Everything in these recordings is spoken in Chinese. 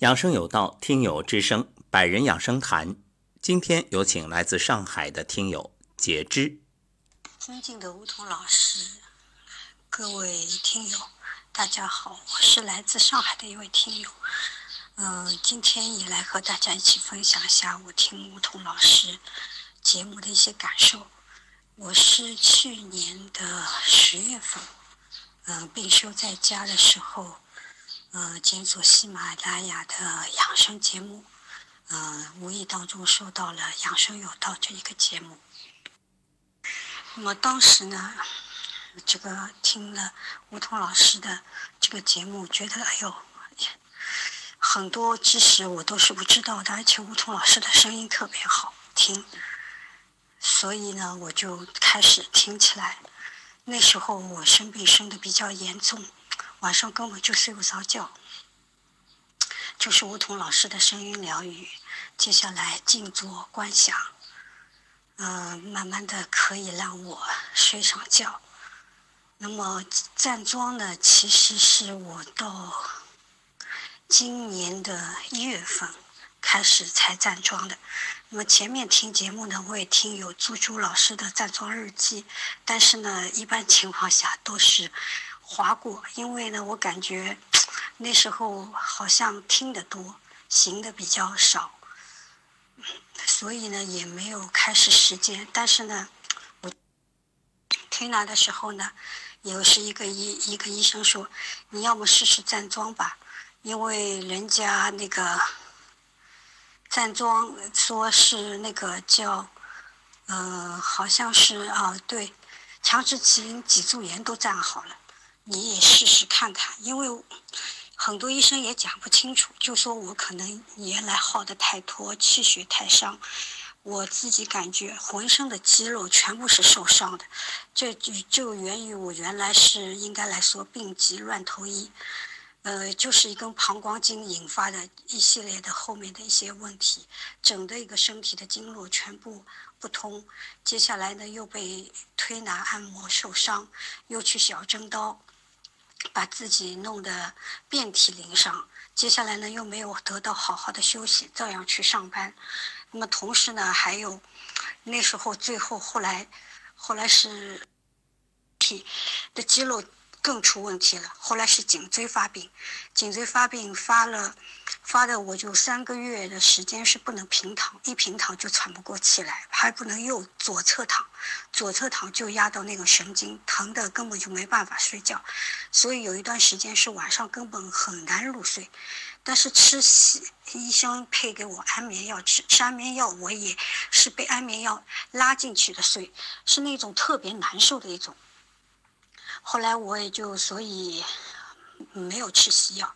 养生有道，听友之声，百人养生谈。今天有请来自上海的听友解之。尊敬的梧桐老师，各位听友，大家好，我是来自上海的一位听友。嗯，今天也来和大家一起分享一下我听梧桐老师节目的一些感受。我是去年的十月份，嗯，病休在家的时候。呃，检索喜马拉雅的养生节目，呃，无意当中收到了《养生有道》这一个节目。那么当时呢，这个听了吴桐老师的这个节目，觉得哎呦，很多知识我都是不知道的，而且吴桐老师的声音特别好听，所以呢，我就开始听起来。那时候我生病生的比较严重。晚上根本就睡不着觉，就是梧桐老师的声音疗愈。接下来静坐观想，嗯，慢慢的可以让我睡上觉。那么站桩呢，其实是我到今年的一月份开始才站桩的。那么前面听节目呢，我也听有朱朱老师的站桩日记，但是呢，一般情况下都是。划过，因为呢，我感觉那时候好像听得多，行的比较少，所以呢也没有开始实践。但是呢，我推拿的时候呢，有是一个医一个医生说，你要么试试站桩吧，因为人家那个站桩说是那个叫，呃，好像是啊，对，强直期脊柱炎都站好了。你也试试看看，因为很多医生也讲不清楚，就说我可能原来耗的太多，气血太伤，我自己感觉浑身的肌肉全部是受伤的，这就就源于我原来是应该来说病急乱投医，呃，就是一根膀胱经引发的一系列的后面的一些问题，整的一个身体的经络全部不通，接下来呢又被推拿按摩受伤，又去小针刀。把自己弄得遍体鳞伤，接下来呢又没有得到好好的休息，照样去上班。那么同时呢，还有那时候最后后来，后来是体的肌肉。更出问题了。后来是颈椎发病，颈椎发病发了，发的我就三个月的时间是不能平躺，一平躺就喘不过气来，还不能右左侧躺，左侧躺就压到那个神经，疼的根本就没办法睡觉，所以有一段时间是晚上根本很难入睡。但是吃西医生配给我安眠药，吃安眠药我也是被安眠药拉进去的睡，是那种特别难受的一种。后来我也就所以没有吃西药，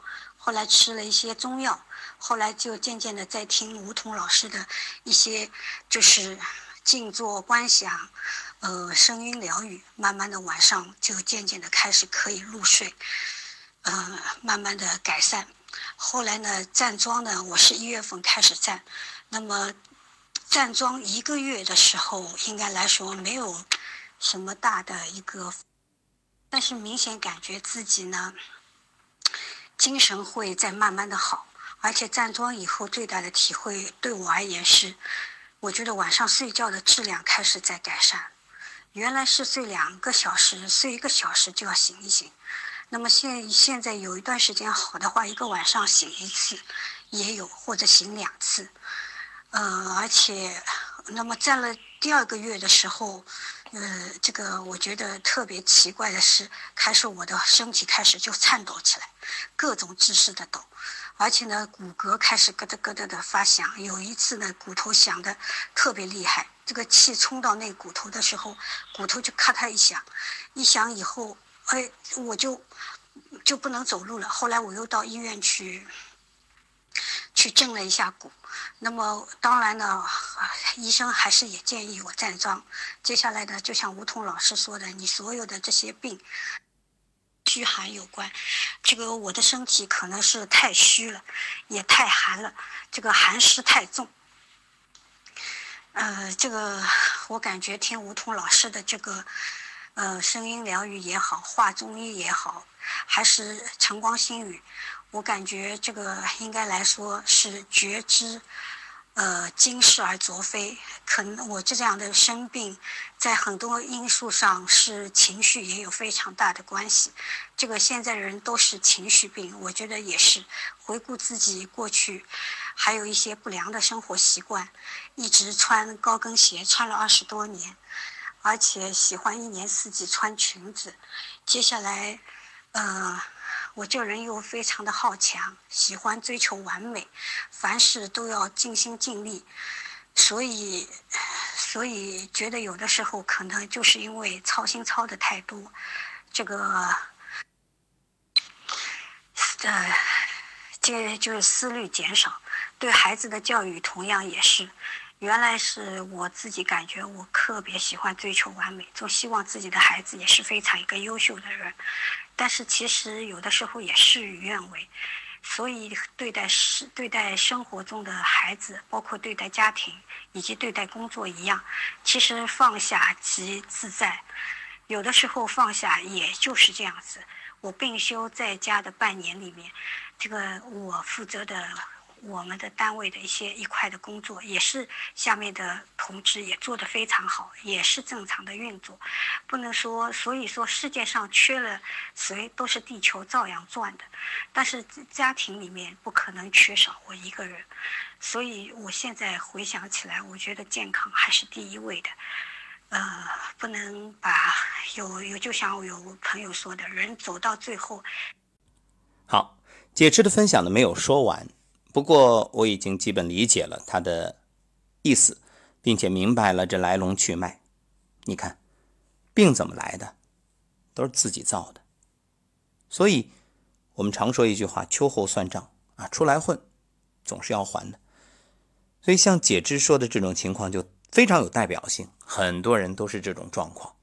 后来吃了一些中药，后来就渐渐的在听吴桐老师的一些就是静坐观想，呃声音疗愈，慢慢的晚上就渐渐的开始可以入睡，呃慢慢的改善。后来呢站桩呢，我是一月份开始站，那么站桩一个月的时候，应该来说没有什么大的一个。但是明显感觉自己呢，精神会在慢慢的好，而且站桩以后最大的体会对我而言是，我觉得晚上睡觉的质量开始在改善。原来是睡两个小时，睡一个小时就要醒一醒，那么现现在有一段时间好的话，一个晚上醒一次也有，或者醒两次。呃，而且那么站了第二个月的时候。呃，这个我觉得特别奇怪的是，开始我的身体开始就颤抖起来，各种姿势的抖，而且呢，骨骼开始咯噔咯噔的发响。有一次呢，骨头响的特别厉害，这个气冲到那骨头的时候，骨头就咔嗒一响，一响以后，哎，我就就不能走路了。后来我又到医院去。去正了一下骨，那么当然呢，医生还是也建议我站桩。接下来呢，就像吴桐老师说的，你所有的这些病，虚寒有关。这个我的身体可能是太虚了，也太寒了，这个寒湿太重。呃，这个我感觉听吴桐老师的这个，呃，声音疗愈也好，画中医也好，还是晨光心语。我感觉这个应该来说是觉知。呃，今世而昨非，可能我这样的生病，在很多因素上是情绪也有非常大的关系。这个现在的人都是情绪病，我觉得也是。回顾自己过去，还有一些不良的生活习惯，一直穿高跟鞋穿了二十多年，而且喜欢一年四季穿裙子。接下来，呃。我这人又非常的好强，喜欢追求完美，凡事都要尽心尽力，所以，所以觉得有的时候可能就是因为操心操的太多，这个，呃，这就是思虑减少，对孩子的教育同样也是，原来是我自己感觉我特别喜欢追求完美，总希望自己的孩子也是非常一个优秀的人。但是其实有的时候也事与愿违，所以对待是对待生活中的孩子，包括对待家庭以及对待工作一样，其实放下即自在。有的时候放下也就是这样子。我病休在家的半年里面，这个我负责的。我们的单位的一些一块的工作，也是下面的同志也做得非常好，也是正常的运作，不能说，所以说世界上缺了谁都是地球照样转的，但是家庭里面不可能缺少我一个人，所以我现在回想起来，我觉得健康还是第一位的，呃，不能把有有就像有朋友说的，人走到最后，好，解释的分享呢没有说完。不过我已经基本理解了他的意思，并且明白了这来龙去脉。你看，病怎么来的，都是自己造的。所以，我们常说一句话：“秋后算账啊，出来混，总是要还的。”所以，像解之说的这种情况就非常有代表性，很多人都是这种状况。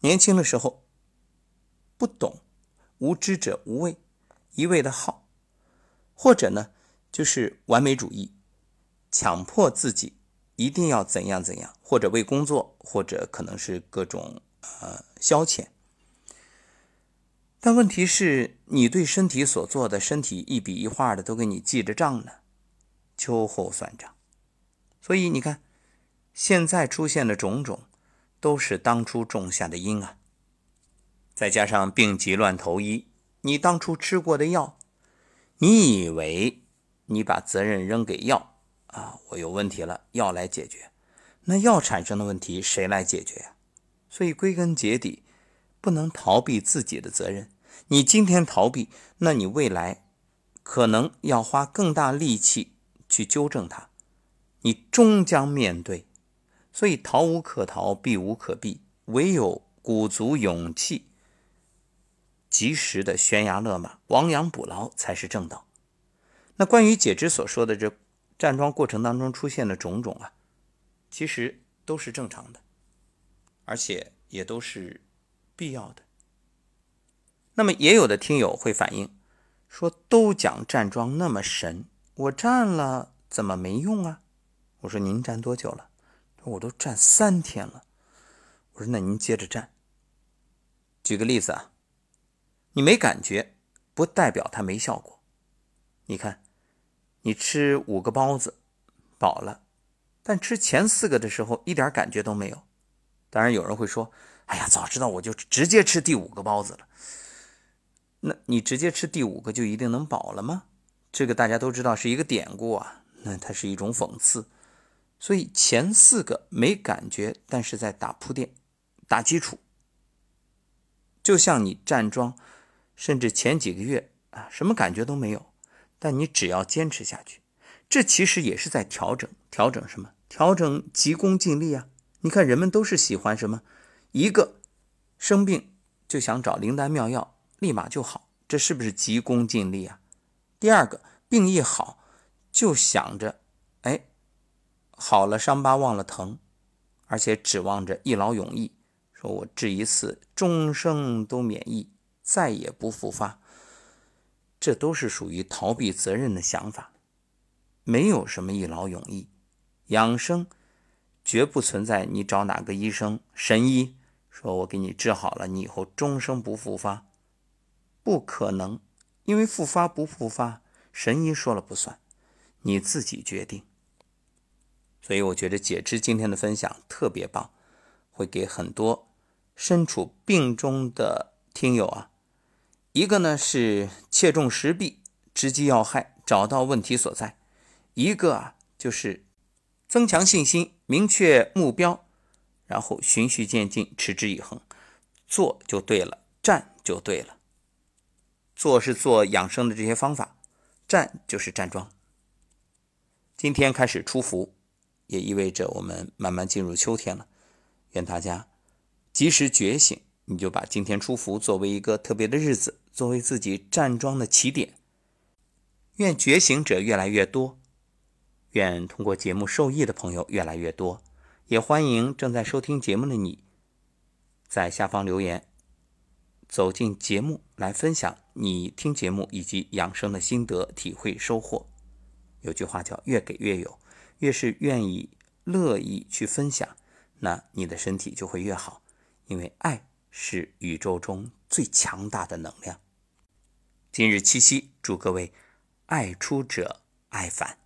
年轻的时候不懂，无知者无畏，一味的好，或者呢？就是完美主义，强迫自己一定要怎样怎样，或者为工作，或者可能是各种呃消遣。但问题是你对身体所做的，身体一笔一画的都给你记着账呢，秋后算账。所以你看，现在出现的种种，都是当初种下的因啊。再加上病急乱投医，你当初吃过的药，你以为？你把责任扔给药啊，我有问题了，药来解决。那药产生的问题谁来解决呀？所以归根结底，不能逃避自己的责任。你今天逃避，那你未来可能要花更大力气去纠正它，你终将面对。所以逃无可逃，避无可避，唯有鼓足勇气，及时的悬崖勒马，亡羊补牢，才是正道。那关于解之所说的这站桩过程当中出现的种种啊，其实都是正常的，而且也都是必要的。那么也有的听友会反映说，都讲站桩那么神，我站了怎么没用啊？我说您站多久了？我都站三天了。我说那您接着站。举个例子啊，你没感觉，不代表它没效果。你看。你吃五个包子，饱了，但吃前四个的时候一点感觉都没有。当然有人会说：“哎呀，早知道我就直接吃第五个包子了。”那你直接吃第五个就一定能饱了吗？这个大家都知道是一个典故啊，那它是一种讽刺。所以前四个没感觉，但是在打铺垫、打基础。就像你站桩，甚至前几个月啊，什么感觉都没有。但你只要坚持下去，这其实也是在调整，调整什么？调整急功近利啊！你看人们都是喜欢什么？一个生病就想找灵丹妙药，立马就好，这是不是急功近利啊？第二个病一好，就想着，哎，好了伤疤忘了疼，而且指望着一劳永逸，说我治一次，终生都免疫，再也不复发。这都是属于逃避责任的想法，没有什么一劳永逸。养生绝不存在你找哪个医生神医，说我给你治好了，你以后终生不复发，不可能。因为复发不复发，神医说了不算，你自己决定。所以我觉得解之今天的分享特别棒，会给很多身处病中的听友啊，一个呢是切中时弊，直击要害，找到问题所在；一个啊就是增强信心，明确目标，然后循序渐进，持之以恒，做就对了，站就对了。做是做养生的这些方法，站就是站桩。今天开始出伏。也意味着我们慢慢进入秋天了，愿大家及时觉醒，你就把今天出伏作为一个特别的日子，作为自己站桩的起点。愿觉醒者越来越多，愿通过节目受益的朋友越来越多，也欢迎正在收听节目的你，在下方留言，走进节目来分享你听节目以及养生的心得、体会、收获。有句话叫“越给越有”。越是愿意、乐意去分享，那你的身体就会越好，因为爱是宇宙中最强大的能量。今日七夕，祝各位爱出者爱返。